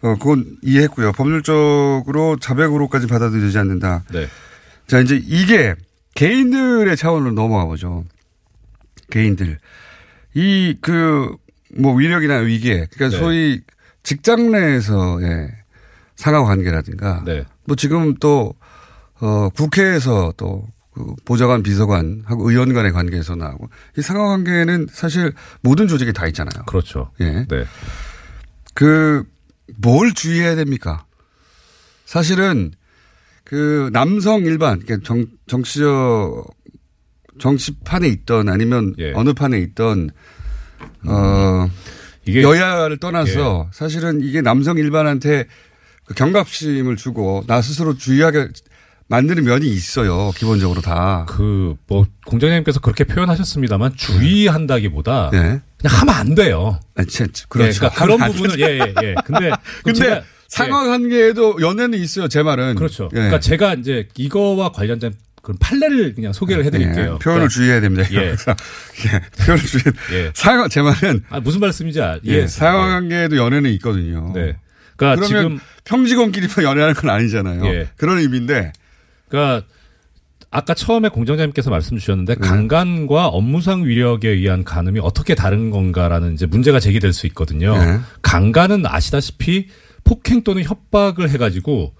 어 그건 이해했고요 법률적으로 자백으로까지 받아들이지 않는다.
네.
자 이제 이게 개인들의 차원으로 넘어가 보죠. 개인들 이 그 뭐 위력이나 위계 그러니까
네.
소위 직장 내에서의 상하 관계라든가
네.
뭐 지금 또, 어, 국회에서 또, 그 보좌관, 비서관하고 의원 간의 관계에서 나오고, 이 상하 관계는 사실 모든 조직에 다 있잖아요.
그렇죠.
예.
네.
그, 뭘 주의해야 됩니까? 사실은 그 남성 일반, 그러니까 정, 정치적, 정치판에 있던 아니면
예.
어느 판에 있던, 어,
이게-
여야를 떠나서 사실은 이게 남성 일반한테 그 경각심을 주고 나 스스로 주의하게 만드는 면이 있어요. 기본적으로 다.
그 뭐 공장장님께서 그렇게 표현하셨습니다만 주의한다기보다
네.
그냥 하면 안 돼요.
그렇죠.
예, 그러니까 그런 부분을 예예 예, 예. 근데
근데
제가-
상하관계에도 연애는 있어요. 제 말은.
그렇죠.
예.
그러니까 제가 이제 이거와 관련된 그런 판례를 그냥 소개를 해드릴게요.
예, 표현을
그러니까
주의해야 됩니다.
예.
예, 표현을 주의.
예.
상하 제 말은
아, 무슨 말씀인지 아,
예,
예.
상하관계에도 연애는 있거든요.
네. 그러니까
그러면
지금
평직원끼리만 연애하는 건 아니잖아요.
예.
그런 의미인데.
그러니까 아까 처음에 공장장님께서 말씀 주셨는데
네.
강간과 업무상 위력에 의한 간음이 어떻게 다른 건가라는 이제 문제가 제기될 수 있거든요.
네.
강간은 아시다시피 폭행 또는 협박을 해가지고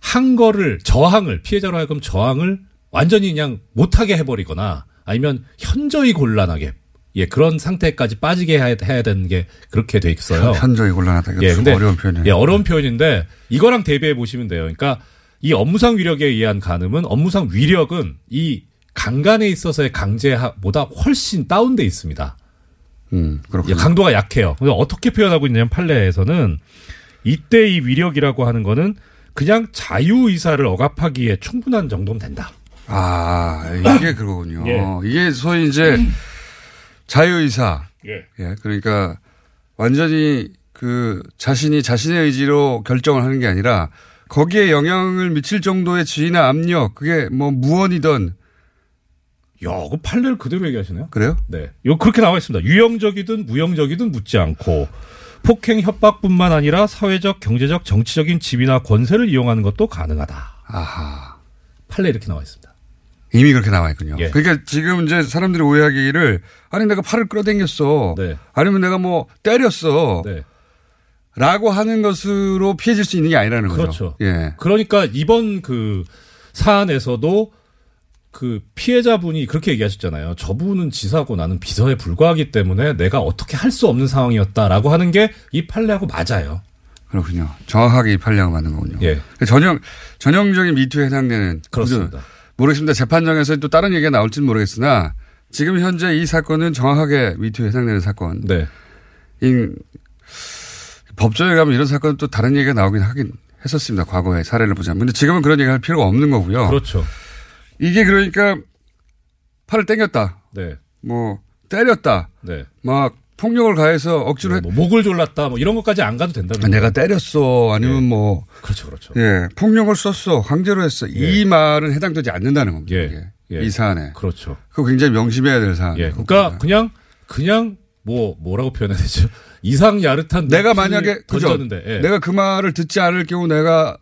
한 거를 저항을 피해자로 하여금 저항을 완전히 그냥 못하게 해버리거나 아니면 현저히 곤란하게 예 그런 상태까지 빠지게 해야, 해야 되는 게 그렇게 돼 있어요.
현저히 곤란하다.
예, 근데
어려운 표현이에요.
예, 어려운 표현인데 이거랑 대비해 보시면 돼요. 그러니까 이 업무상 위력에 의한 간음은 업무상 위력은 이 강간에 있어서의 강제보다 훨씬 다운돼 있습니다.
음, 그렇군요.
예, 강도가 약해요. 어떻게 표현하고 있냐면 판례에서는 이때 이 위력이라고 하는 거는 그냥 자유 의사를 억압하기에 충분한 정도면 된다.
아, 이게 그거군요.
예.
이게 소위 이제 자유 의사.
예.
예, 그러니까 완전히 그 자신이 자신의 의지로 결정을 하는 게 아니라 거기에 영향을 미칠 정도의 지위나 압력, 그게 뭐 무언이든.
야, 그 판례를 그대로 얘기하시네요.
그래요?
네. 요 그렇게 나와 있습니다. 유형적이든 무형적이든 묻지 않고 폭행 협박뿐만 아니라 사회적, 경제적, 정치적인 지위나 권세를 이용하는 것도 가능하다.
아하.
판례 이렇게 나와 있습니다.
이미 그렇게 나와 있군요.
예.
그러니까 지금 이제 사람들이 오해하기를 아니 내가 팔을 끌어당겼어.
네.
아니면 내가 뭐 때렸어.
네.
라고 하는 것으로 피해질 수 있는 게 아니라는 거죠.
그렇죠.
예.
그러니까 이번 그 사안에서도 그 피해자분이 그렇게 얘기하셨잖아요. 저분은 지사고 나는 비서에 불과하기 때문에 내가 어떻게 할 수 없는 상황이었다라고 하는 게 이 판례하고 맞아요.
그렇군요. 정확하게 이 판례가 맞는 거군요.
예.
전형 전형적인 미투에 해당되는
그렇습니다.
모르겠습니다. 재판장에서 또 다른 얘기가 나올지는 모르겠으나 지금 현재 이 사건은 정확하게 미투에 해당되는 사건.
네.
이 법조에 가면 이런 사건은 또 다른 얘기가 나오긴 하긴 했었습니다. 과거에 사례를 보자면. 근데 지금은 그런 얘기 할 필요가 없는 거고요.
그렇죠.
이게 그러니까 팔을 땡겼다.
네.
뭐 때렸다.
네.
막 폭력을 가해서 억지로
뭐 목을 졸랐다 뭐 이런 것까지 안 가도 된다는
내가 때렸어 아니면 뭐
그렇죠 그렇죠
예 폭력을 썼어 강제로 했어 이 말은 해당되지 않는다는 겁니다. 이게.
예.
이 사안에
그렇죠.
그거 굉장히 명심해야 될 사안.
예. 그러니까 그냥 그냥 뭐 뭐라고 표현해야 되죠? 이상 야릇한
내가 만약에?
던졌는데 예.
내가 그 말을 듣지 않을 경우 내가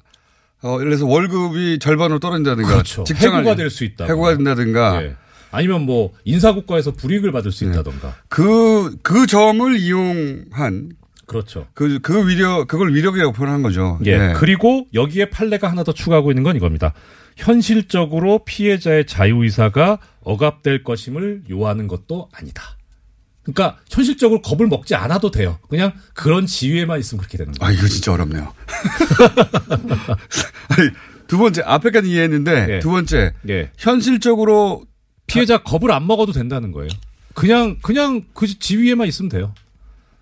어 예를 들어서 월급이 절반으로 떨어진다든가
그렇죠. 해고가 될 수 있다.
해고가 된다든가
예. 아니면 뭐 인사고과에서 불이익을 받을 수 있다던가.
그, 그 점을 이용한
그렇죠.
그, 그 위력, 그걸 위력이라고 표현한 거죠.
예. 그리고 여기에 판례가 하나 더 추가하고 있는 건 이겁니다. 현실적으로 피해자의 자유의사가 억압될 것임을 요하는 것도 아니다. 그러니까 현실적으로 겁을 먹지 않아도 돼요. 그냥 그런 지위에만 있으면 그렇게 되는 거예요.
아, 이거 진짜 어렵네요. 아니, 두 번째, 앞에까지 이해했는데,
예.
두 번째,
예.
현실적으로
피해자 겁을 안 먹어도 된다는 거예요. 그냥 그냥 그 지위에만 있으면 돼요.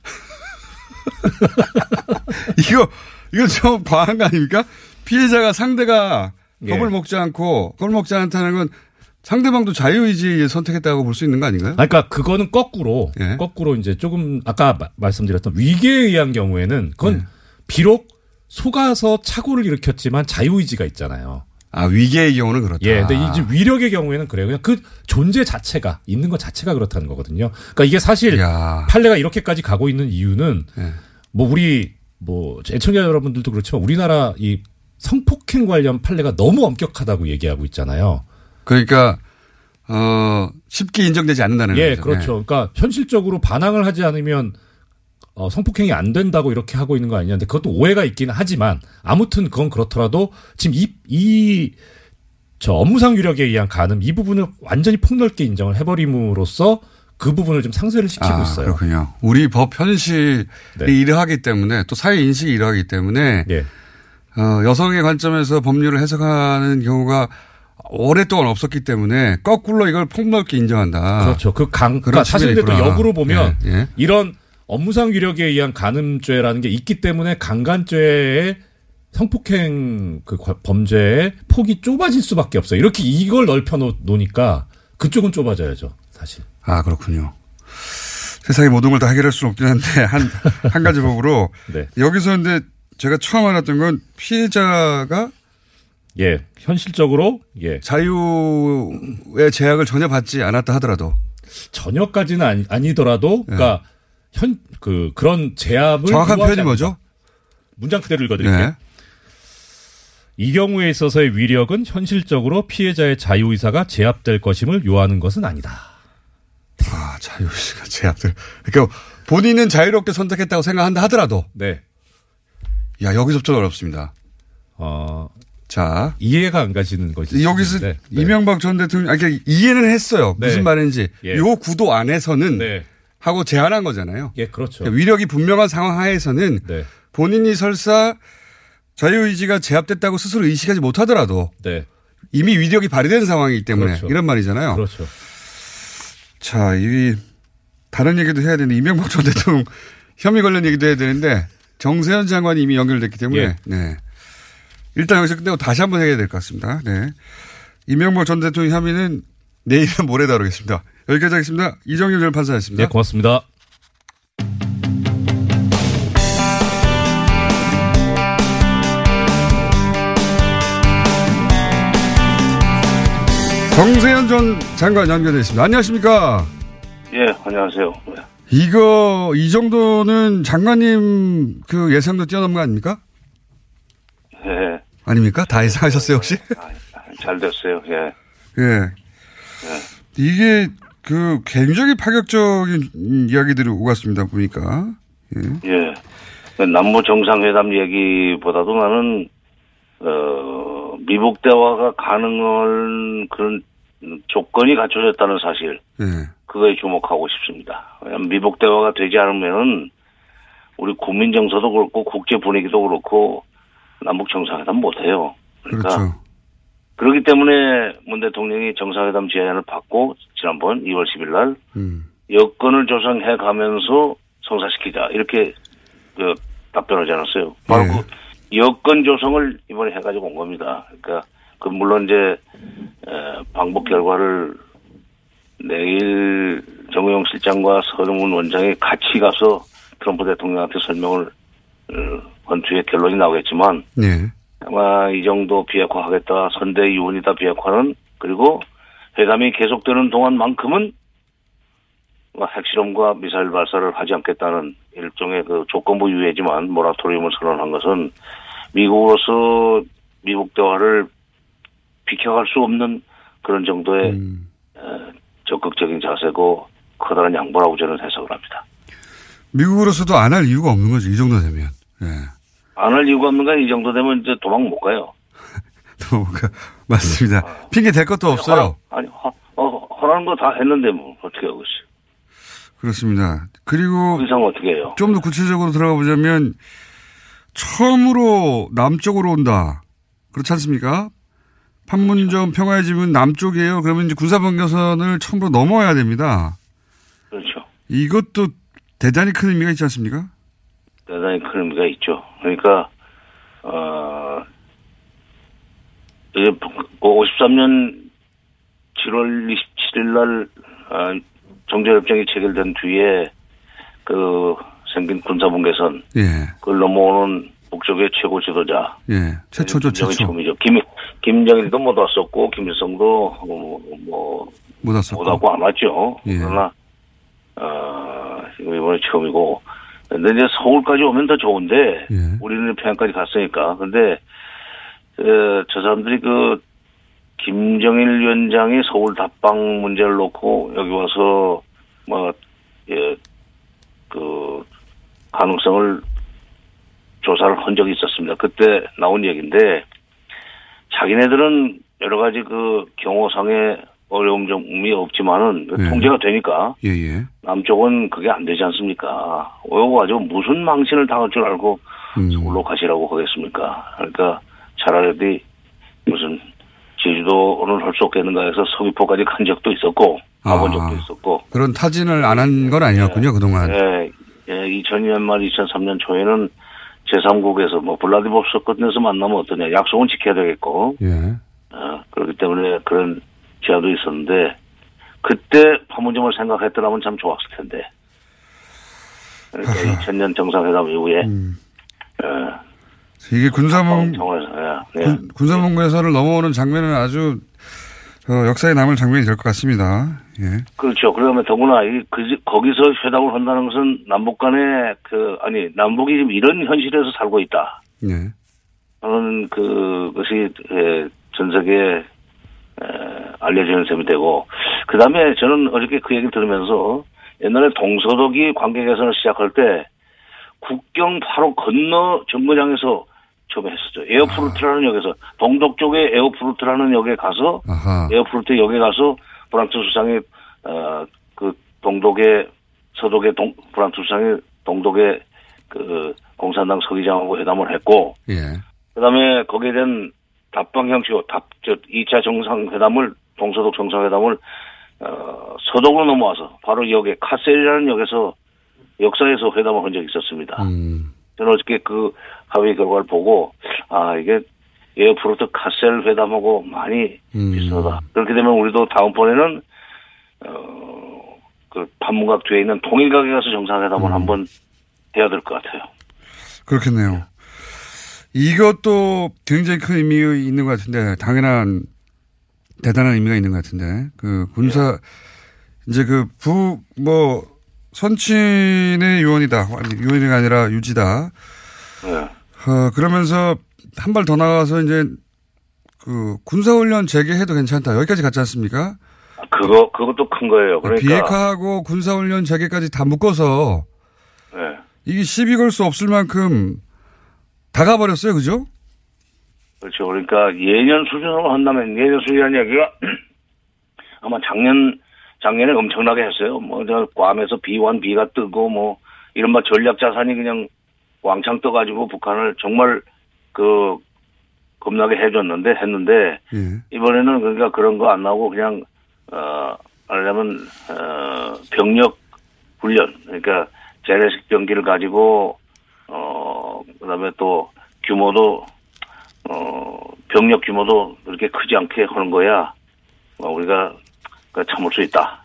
이거, 이거 좀 과한 거 아닙니까? 피해자가 상대가
예.
겁을 먹지 않고, 겁을 먹지 않다는 건 상대방도 자유의지에 선택했다고 볼 수 있는 거 아닌가요?
그러니까 그거는 거꾸로
예.
거꾸로 이제 조금 아까 마- 말씀드렸던 위계에 의한 경우에는 그건
예.
비록 속아서 착오를 일으켰지만 자유의지가 있잖아요.
아, 위계의 경우는 그렇다.
예, 근데 이제 위력의 경우에는 그래요. 그냥 그 존재 자체가 있는 것 자체가 그렇다는 거거든요. 그러니까 이게 사실 판례가 이렇게까지 가고 있는 이유는
예.
뭐 우리 뭐 애청자 여러분들도 그렇지만 우리나라 이 성폭행 관련 판례가 너무 엄격하다고 얘기하고 있잖아요.
그러니까, 어, 쉽게 인정되지 않는다는
예,
거죠.
그렇죠. 그러니까 현실적으로 반항을 하지 않으면 어, 성폭행이 안 된다고 이렇게 하고 있는 거 아니냐. 근데 그것도 오해가 있기는 하지만 아무튼 그건 그렇더라도 지금 이, 이, 저 업무상 유력에 의한 가늠 이 부분을 완전히 폭넓게 인정을 해버림으로써 그 부분을 좀 상쇄를 시키고
아,
있어요.
그렇군요. 우리 법 현실이
네.
이러하기 때문에 또 사회 인식이 이러하기 때문에
예.
어, 여성의 관점에서 법률을 해석하는 경우가 오랫동안 없었기 때문에 거꾸로 이걸 폭넓게 인정한다.
그렇죠. 그 강, 그러니까 사실 또. 역으로 보면
예, 예.
이런 업무상 유력에 의한 간음죄라는 게 있기 때문에 강간죄의 성폭행 그 과- 범죄의 폭이 좁아질 수밖에 없어요. 이렇게 이걸 넓혀 놓- 놓으니까 그쪽은 좁아져야죠, 사실.
아 그렇군요. 세상의 모든 걸 다 해결할 수는 없긴 한데 한 한 가지 법으로
네.
여기서 근데 제가 처음 알았던 건 피해자가
예, 현실적으로 예
자유의 제약을 전혀 받지 않았다 하더라도
전혀까지는 아니, 아니더라도 그러니까 현그 그런 제압을
예. 정확한 표현이 뭐죠?
문장 그대로 읽어드릴게요.
네.
이 경우에 있어서의 위력은 현실적으로 피해자의 자유 의사가 제압될 것임을 요하는 것은 아니다.
아 자유 의사가 제압될. 그러니까 본인은 자유롭게 선택했다고 생각한다 하더라도
네.
야 여기서부터 어렵습니다.
어,
자
이해가 안 가시는 거지.
여기서
네.
이명박 전 대통령, 아, 그러니까 이해는 했어요.
네.
무슨 말인지.
예.
요 구도 안에서는
네.
하고 제안한 거잖아요.
예, 그렇죠.
그러니까 위력이 분명한 상황 하에서는
네.
본인이 설사 자유의지가 제압됐다고 스스로 의식하지 못하더라도
네.
이미 위력이 발휘된 상황이기 때문에
그렇죠.
이런 말이잖아요.
그렇죠.
자, 이 다른 얘기도 해야 되는데 이명박 전 대통령 혐의 관련 얘기도 해야 되는데 정세현 장관이 이미 연결됐기 때문에
예.
네. 일단 여기서 끝내고 다시 한번 해야 될 것 같습니다. 네. 이명박 전 대통령 혐의는 내일은 모레 다루겠습니다. 여기까지 하겠습니다. 이정일 전 판사였습니다.
네, 고맙습니다.
정세현 전 장관 연결되어 있습니다. 안녕하십니까?
예, 안녕하세요.
이거 이 정도는 장관님 그 예상도 뛰어넘은 거 아닙니까?
예,
아닙니까? 다 예상하셨어요 혹시?
잘 됐어요. 예.
예. 이게 그 굉장히 파격적인 이야기들이 오갔습니다 보니까. 예.
예. 그 남북 정상회담 얘기보다도 나는 어 미국 대화가 가능한 그런 조건이 갖춰졌다는 사실
예.
그거에 주목하고 싶습니다. 미국 대화가 되지 않으면은 우리 국민 정서도 그렇고 국제 분위기도 그렇고 남북 정상회담 못 해요. 그러니까
그렇죠.
그렇기 때문에 문 대통령이 정상회담 제안을 받고 지난번 2월 10일 날
음.
여건을 조성해 가면서 성사시키자 이렇게 그 답변하지 않았어요. 바로
예.
그 여건 조성을 이번에 해가지고 온 겁니다. 그러니까 그 물론 이제 에, 방법 결과를 내일 정우영 실장과 서동훈 원장이 같이 가서 트럼프 대통령한테 설명을 어, 한 뒤에 결론이 나오겠지만
예.
아마 이 정도 비핵화하겠다 선대 유언이다 비핵화는 그리고 회담이 계속되는 동안만큼은 뭐 핵실험과 미사일 발사를 하지 않겠다는 일종의 그 조건부 유예지만 모라토리움을 선언한 것은 미국으로서 미국 대화를 비켜갈 수 없는 그런 정도의 에, 적극적인 자세고 커다란 양보라고 저는 해석을 합니다.
미국으로서도 안 할 이유가 없는 거죠. 이 정도 되면. 예.
안 할 이유가 없는가 이 정도 되면 이제 도망 못 가요.
그, 맞습니다. 핑계 댈 것도 없어요.
아니 허, 어, 허라는 거 다 했는데 뭐 어떻게 하고 있어요.
그렇습니다. 그리고
그 이상 어떻게 해요?
좀 더 구체적으로 들어가 보자면 처음으로 남쪽으로 온다. 그렇지 않습니까? 판문점 평화의 집은 남쪽이에요. 그러면 이제 군사분계선을 처음으로 넘어야 됩니다.
그렇죠.
이것도 대단히 큰 의미가 있지 않습니까?
대단히 큰 의미가 있죠. 그러니까 어 이제 53년 7월 27일 날 어, 정제협정이 체결된 뒤에 그 생긴 군사분계선
예.
그걸 넘어오는 북쪽의 최고 지도자
예. 최초죠, 최초.
처음이죠. 김 김정일도 못 왔었고 김일성도 뭐,
뭐못 왔었고.
못 왔고 안 왔죠.
예.
그러나 어 지금 이번에 처음이고 근데 이제 서울까지 오면 더 좋은데
예.
우리는 평양까지 갔으니까 근데 어, 저 사람들이 그 김정일 위원장이 서울 답방 문제를 놓고 여기 와서 뭐, 뭐예그 가능성을 조사를 한 적이 있었습니다. 그때 나온 얘기인데 자기네들은 여러 가지 그 경호상의 어려움 점이 없지만은
네.
통제가 되니까
예, 예.
남쪽은 그게 안 되지 않습니까? 오고 가지고 무슨 망신을 당할 줄 알고
음.
서울로 가시라고 하겠습니까? 그러니까 차라리 무슨 제주도는 할 수 없겠는가 해서 서귀포까지 간 적도 있었고 가본 적도 있었고
그런 타진을 안 한 건 아니었군요, 그동안.
예, 예, 2002년 말 2003년 초에는 제3국에서 뭐 블라디보스토크에서 만나면 어떠냐 약속은 지켜야 되겠고
예.
어, 그렇기 때문에 그런 제안도 있었는데 그때 판문점을 생각했더라면 참 좋았을 텐데 그러니까 2000년 정상회담 이후에 어,
이게 군사문,
예, 예.
군- 군사분계선을 넘어오는 장면은 아주 어, 역사에 남을 장면이 될 것 같습니다. 예.
그렇죠. 그러면 더구나 이 그, 거기서 회담을 한다는 것은 남북 간에 그 아니 남북이 지금 이런 현실에서 살고 있다.
예.
저는 그것이 에, 전 세계에 에, 알려지는 셈이 되고 그 다음에 저는 어저께 그 얘기를 들으면서 옛날에 동서독이 관계 개선을 시작할 때 국경 바로 건너 정거장에서 처음에 했었죠. 에어푸르트라는 역에서 동독 쪽에 에어푸르트라는 역에 가서
아하.
에어푸르트 역에 가서 브란트 수상이 어 그 동독의 서독의 동 브란트 수상이 동독의 그 공산당 서기장하고 회담을 했고
예.
그다음에 거기에 대한 답방 형식 답저 2차 정상회담을 동서독 정상회담을 어 서독으로 넘어와서 바로 역에 카셀이라는 역에서 역사에서 회담을 한 적이 있었습니다. 저는 어저께 그 합의 결과를 보고 아 이게 에어프로트 카셀 회담하고 많이 비슷하다. 그렇게 되면 우리도 다음번에는 어그 판문각 뒤에 있는 통일각에 가서 정상회담을 한번 해야 될 것 같아요.
그렇겠네요. 이것도 굉장히 큰 의미 있는 것 같은데, 당연한, 대단한 의미가 있는 것 같은데, 그 군사, 이제 그 북, 뭐, 선친의. 아니, 유언이 아니라 유지다.
예.
어, 그러면서 한 발 더 나가서 이제 그 군사훈련 재개해도 괜찮다. 여기까지 갔지 않습니까?
그거 그것도 큰 거예요. 그러니까
비핵화하고 군사훈련 재개까지 다 묶어서
예.
이게 시비 걸 수 없을 만큼 다 가버렸어요. 그죠?
그렇죠. 그러니까 예년 수준으로 한다면 예년 수준이라는 얘기가 아마 작년 작년에 엄청나게 했어요. 뭐저 괌에서 B1, B가 뜨고 뭐 이른바 전략 자산이 그냥 왕창 떠가지고 북한을 정말 그 겁나게 해줬는데 했는데 이번에는 그러니까 그런 거 안 나오고 그냥 어 하려면 어 병력 훈련 그러니까 재래식 병기를 가지고 어 그다음에 또 규모도 어 병력 규모도 그렇게 크지 않게 하는 거야 어, 우리가 그 참을 수 있다.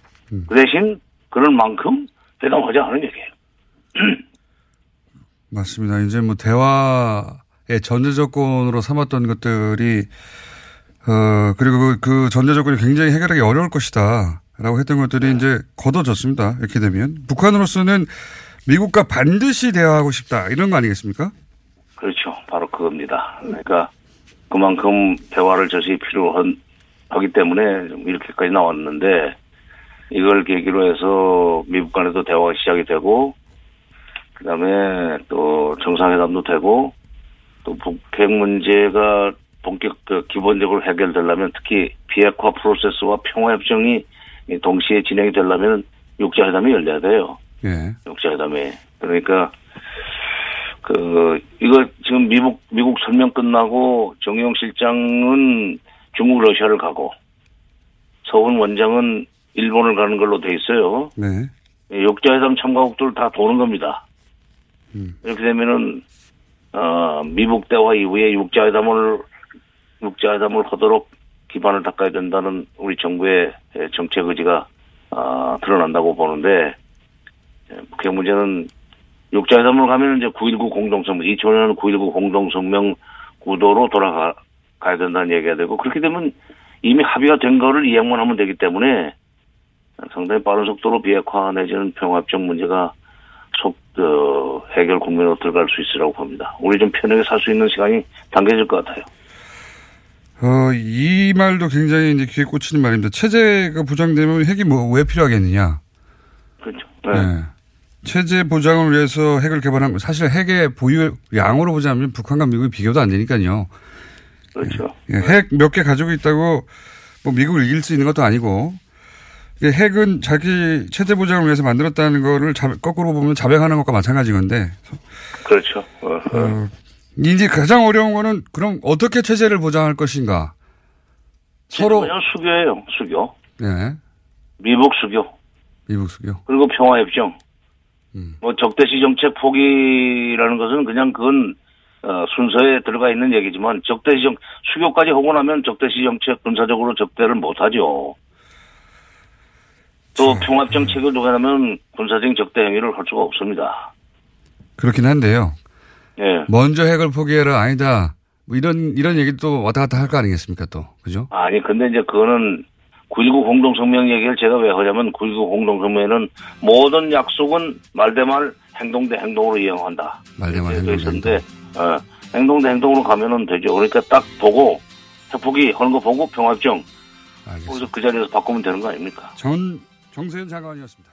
그 대신 그런 만큼 대담하지 않은 얘기예요.
맞습니다. 이제 뭐 대화의 전제 조건으로 삼았던 것들이 어 그리고 그, 그 전제 조건이 굉장히 해결하기 어려울 것이다. 라고 했던 것들이
네.
이제 걷어졌습니다. 이렇게 되면 북한으로서는 미국과 반드시 대화하고 싶다 이런 거 아니겠습니까?
그렇죠. 바로 그겁니다. 그러니까 그만큼 대화를 저시 필요하기 때문에 좀 이렇게까지 나왔는데 이걸 계기로 해서 미국 간에도 대화가 시작이 되고 그다음에 또 정상회담도 되고 또 북핵 문제가 본격 그 기본적으로 해결되려면 특히 비핵화 프로세스와 평화협정이 동시에 진행이 되려면 육자회담이 열려야 돼요.
예.
육자회담에 그러니까 그 이거 지금 미국 미국 설명 끝나고 정용 실장은 중국 러시아를 가고 서훈 원장은 일본을 가는 걸로 돼 있어요.
네.
육자회담 참가국들 다 도는 겁니다. 이렇게 되면은 어 미국 대화 이후에 육자회담을 육자회담을 하도록 기반을 닦아야 된다는 우리 정부의 정책 의지가 아, 드러난다고 보는데 북핵 문제는 육자회담을 가면 이제 9.19 공동성명, 2005년 9.19 공동성명 구도로 돌아가, 가야 된다는 얘기가 되고, 그렇게 되면 이미 합의가 된 거를 이행만 하면 되기 때문에 상당히 빠른 속도로 비핵화 내지는 평화협정 문제가 속, 어, 해결 국면으로 들어갈 수 있으라고 봅니다. 우리 좀 편하게 살 수 있는 시간이 당겨질 것 같아요.
어, 이 말도 굉장히 이제 귀에 꽂히는 말입니다. 체제가 보장되면 핵이 뭐 왜 필요하겠느냐.
그렇죠.
네. 체제 보장을 위해서 핵을 개발한 거 사실 핵의 보유 양으로 보자면 북한과 미국이 비교도 안 되니까요.
그렇죠.
예, 핵몇 개 가지고 있다고 뭐 미국을 이길 수 있는 것도 아니고 이 핵은 자기 체제 보장을 위해서 만들었다는 거를 자, 거꾸로 보면 자백하는 것과 마찬가지 건데
그렇죠. 어,
어, 이제 가장 어려운 거는 그럼 어떻게 체제를 보장할 것인가 서로
그냥 수교예요. 수교.
네,
미국 수교.
미국 수교
그리고 평화협정. 뭐 적대시 정책 포기라는 것은 그냥 그건 어, 순서에 들어가 있는 얘기지만 적대시 정 수교까지 하고 나면 적대시 정책 군사적으로 적대를 못 하죠. 또 평화협정 체결 도하면 군사적인 적대 행위를 할 수가 없습니다.
그렇긴 한데요.
예.
먼저 핵을 포기해라 아니다. 뭐 이런 이런 얘기도 왔다 갔다 할 거 아니겠습니까 또 그죠?
아니 근데 이제 그거는 9.19 공동성명 얘기를 제가 왜 하냐면 9.19 공동성명에는 모든 약속은 말 대 말 행동 대 행동으로 이행한다.
말 대말
되어
행동
있었는데 어, 행동 대 행동으로 가면은 되죠. 그러니까 딱 보고 핵포기 하는 거 보고 평화협정 거기서 그 자리에서 바꾸면 되는 거 아닙니까?
전 정세현 장관이었습니다.